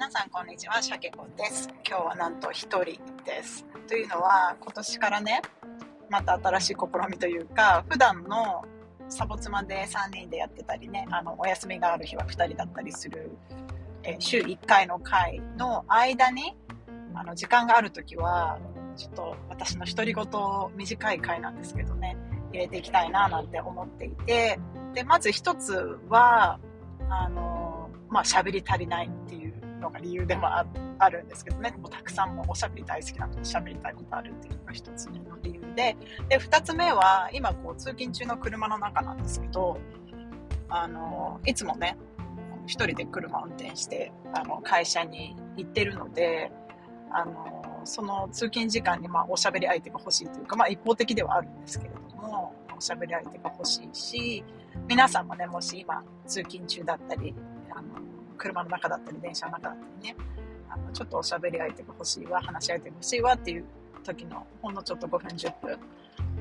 皆さんこんにちは、シャケ子です。今日はなんと一人です。というのは、今年からね、また新しい試みというか、普段のサボ妻で3人でやってたりね、あの、お休みがある日は2人だったりする、え、週1回の回の間に、あの、時間がある時は、ちょっと私の独り言短い回なんですけどね、入れていきたいななんて思っていて、で、まず一つは、あの、まあ、喋り足りないっていうのが理由でもあるんですけどね、もうたくさんもおしゃべり大好きなので喋りたいことあるっていうのが一つ目の理由で、で、二つ目は、今こう通勤中の車の中なんですけど、あの、いつもね、一人で車を運転して、あの、会社に行ってるので、あの、その通勤時間にまあおしゃべり相手が欲しいというか、まあ一方的ではあるんですけれども、おしゃべり相手が欲しいし、皆さんもね、もし今通勤中だったり、あの、車の中だったり、電車の中だったりね、あの、ちょっとおしゃべり相手が欲しいわ、話し相手が欲しいわっていう時の、ほんのちょっと5分、10分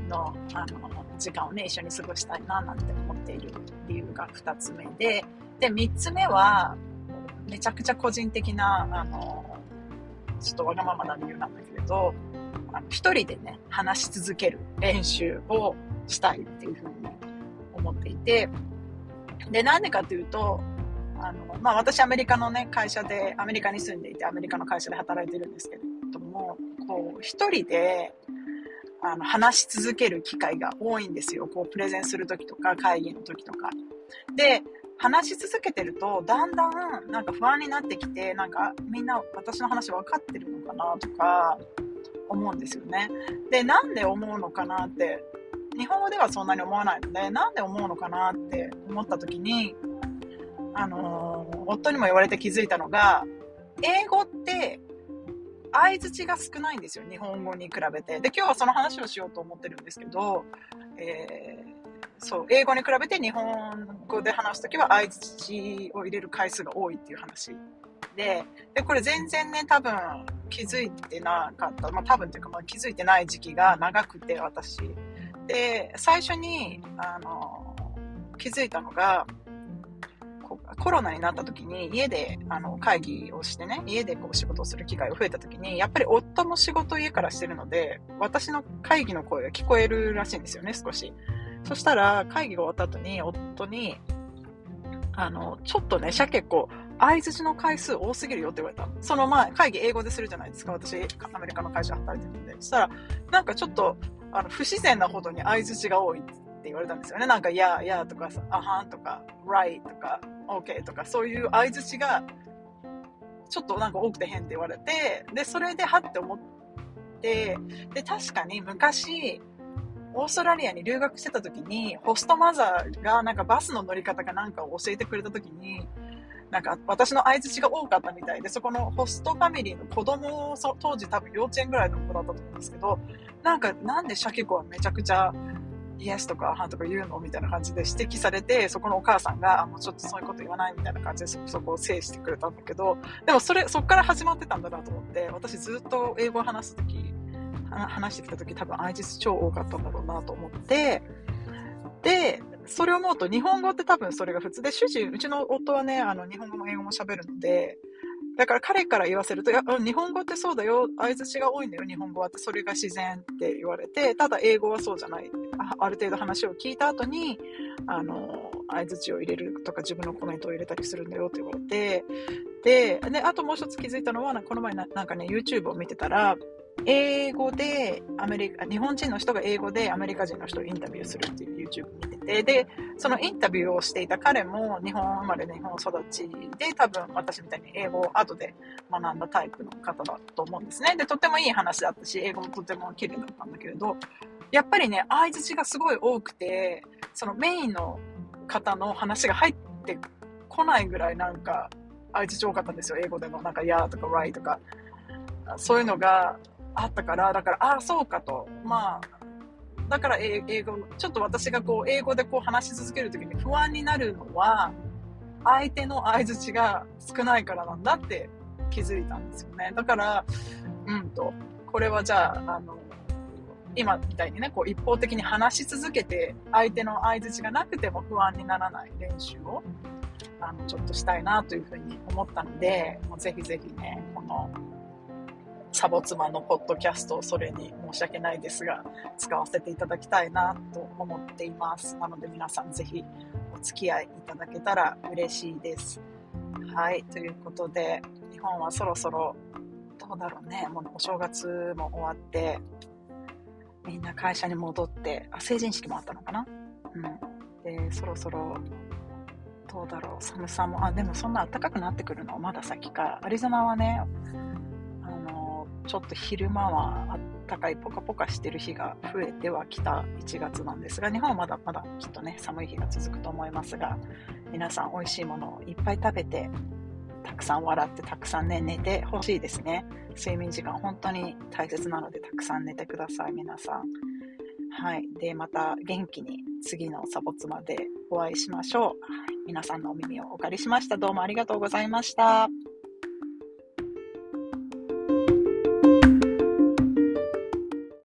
の、あの、時間をね、一緒に過ごしたいな、なんて思っている理由が2つ目で、で、3つ目は、めちゃくちゃ個人的な、あの、ちょっとわがままな理由なんだけれど、あの一人でね、話し続ける練習をしたいっていうふうに思っていて、で、なんでかというと、あの、まあ、私アメリカのね、会社で、アメリカに住んでいて、アメリカの会社で働いてるんですけれども、こう、一人で、あの、話し続ける機会が多いんですよ。こう、プレゼンするときとか、会議のときとか。で、話し続けてると、だんだん、なんか不安になってきて、なんか、みんな私の話分かってるのかなとか、思うんですよね。で、なんで思うのかなって日本語ではそんなに思わないので、なんで思うのかなって思った時に、あのー、夫にも言われて気づいたのが、英語って相づちが少ないんですよ、日本語に比べて。で、今日はその話をしようと思ってるんですけど、えー、そう、英語に比べて日本語で話すときは相づちを入れる回数が多いっていう話で、で、これ全然ね、多分気づいてなかった。まあ多分っていうか、まあ気づいてない時期が長くて、私。で、最初に、あの、気づいたのが、コロナになった時に家であの会議をしてね、家でこう仕事をする機会が増えた時に、やっぱり夫も仕事を家からしてるので、私の会議の声が聞こえるらしいんですよね、少し。そしたら会議が終わった後に夫に、あの、ちょっとね、鮭こう、相づちの回数多すぎるよって言われた。その前、会議英語でするじゃないですか。私、アメリカの会社働いてるんで。そしたら、なんかちょっと、あの、不自然なほどに相づちが多いってって言われたんですよね。なんか、や、やとかさ、あはんとか、right とか、OK とか、そういう相づちが、ちょっとなんか多くて変って言われて、で、それではって思って、で、確かに昔、オーストラリアに留学してた時に、ホストマザーがなんかバスの乗り方かなんかを教えてくれた時に、なんか私の相槌が多かったみたいで、そこのホストファミリーの子供を、当時多分幼稚園ぐらいの子だったと思うんですけど、なんかなんでシャキ子はめちゃくちゃイエスとかハとか言うの？みたいな感じで指摘されて、そこのお母さんが、あ、もうちょっとそういうこと言わないみたいな感じでそそこを制してくれたんだけど、でもそれ、そっから始まってたんだなと思って、私ずっと英語を話すとき、話してきたとき多分相槌超多かったんだろうなと思って、で、それを思うと日本語って多分それが普通で、主人、うちの夫はね、あの、日本語も英語も喋るので、だから彼から言わせると、や、日本語ってそうだよ、相づちが多いんだよ、日本語はって、それが自然って言われて、ただ英語はそうじゃない。ある程度話を聞いた後に、あの、相づちを入れるとか自分のコメントを入れたりするんだよって言われて、で、で、あともう一つ気づいたのは、この前なんかね、YouTube を見てたら、英語でアメリカ、日本人の人が英語でアメリカ人の人をインタビューするっていう YouTube 見てて、で、そのインタビューをしていた彼も日本生まれ日本育ちで、多分私みたいに英語を後で学んだタイプの方だと思うんですね。で、とてもいい話だったし、英語もとても綺麗だったんだけれど、やっぱりね、相づちがすごい多くて、そのメインの方の話が入ってこないぐらいなんか、相づち多かったんですよ。英語でのなんか、やーとか、わいとか。そういうのが、あったから、だから、ああ、そうかと。まあ、だから英語、ちょっと私がこう、英語でこう話し続けるときに不安になるのは、相手の相づちが少ないからなんだって気づいたんですよね。だから、うんと、これはじゃあ、あの、今みたいにね、こう一方的に話し続けて、相手の相づちがなくても不安にならない練習をあのちょっとしたいなというふうに思ったのでもうぜひぜひねこのサボ妻のポッドキャストをそれに申し訳ないですが使わせていただきたいなと思っています。なので皆さんぜひお付き合いいただけたら嬉しいです。はい。ということで日本はそろそろどうだろうね。もうお正月も終わってみんな会社に戻ってあ成人式もあったのかな？うん。でそろそろどうだろう。寒さもあでもそんな暖かくなってくるの？まだ先か。アリゾナはねちょっと昼間はあったかいポカポカしてる日が増えてはきた1月なんですが日本はまだまだきっとね寒い日が続くと思いますが皆さん美味しいものをいっぱい食べてたくさん笑ってたくさんね寝てほしいですね。睡眠時間本当に大切なのでたくさん寝てください皆さん。はい。でまた元気に次のサボ妻でお会いしましょう、皆さんのお耳をお借りしました。どうもありがとうございました。